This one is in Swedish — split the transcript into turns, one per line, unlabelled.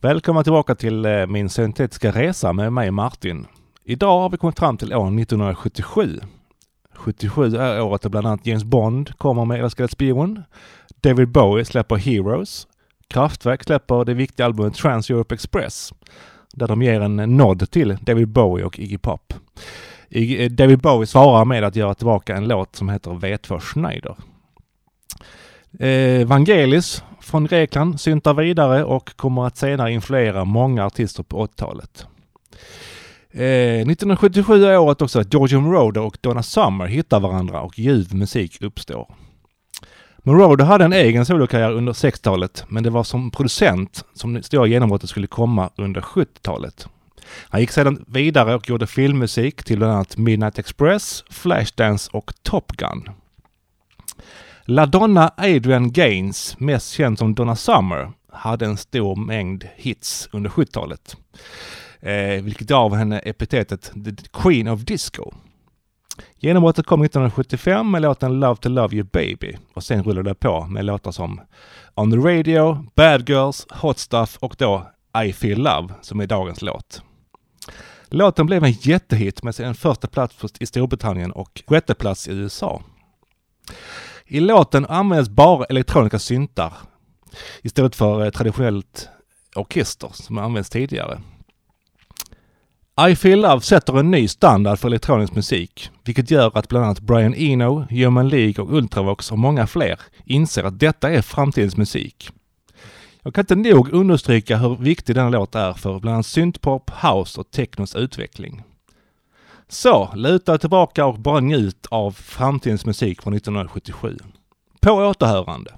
Välkomna tillbaka till eh, min syntetiska resa med mig Martin. Idag har vi kommit fram till år 1977. 77 är året då bland annat James Bond kommer med Älskade spion. David Bowie släpper Heroes. Kraftwerk släpper det viktiga albumet Trans Europe Express. Där de ger en nod till David Bowie och Iggy Pop. Eh, David Bowie svarar med att göra tillbaka en låt som heter V2 Schneider. Eh, Vangelis från Grekland syntar vidare och kommer att senare influera många artister på 80-talet. Eh, 1977 är året också att George Moroder och Donna Summer hittar varandra och ljuv musik uppstår. Moroder hade en egen solokarriär under 60-talet, men det var som producent som det stora genombrottet skulle komma under 70-talet. Han gick sedan vidare och gjorde filmmusik till bland annat Midnight Express, Flashdance och Top Gun. LaDonna Adrian Gaines, mest känd som Donna Summer, hade en stor mängd hits under 70-talet. Eh, vilket gav henne epitetet The Queen of Disco. Genombrottet kom 1975 med låten Love to Love You Baby och sen rullade det på med låtar som On the Radio, Bad Girls, Hot Stuff och då I Feel Love som är dagens låt. Låten blev en jättehit med sin första plats i Storbritannien och sjätte plats i USA. I låten används bara elektroniska syntar istället för eh, traditionellt orkester som används tidigare. I Feel Love sätter en ny standard för elektronisk musik, vilket gör att bland annat Brian Eno, Human League och Ultravox och många fler inser att detta är framtidens musik. Jag kan inte nog understryka hur viktig denna låt är för bland annat syntpop, house och technos utveckling. Så, luta tillbaka och bara njut av framtidens musik från 1977. På återhörande!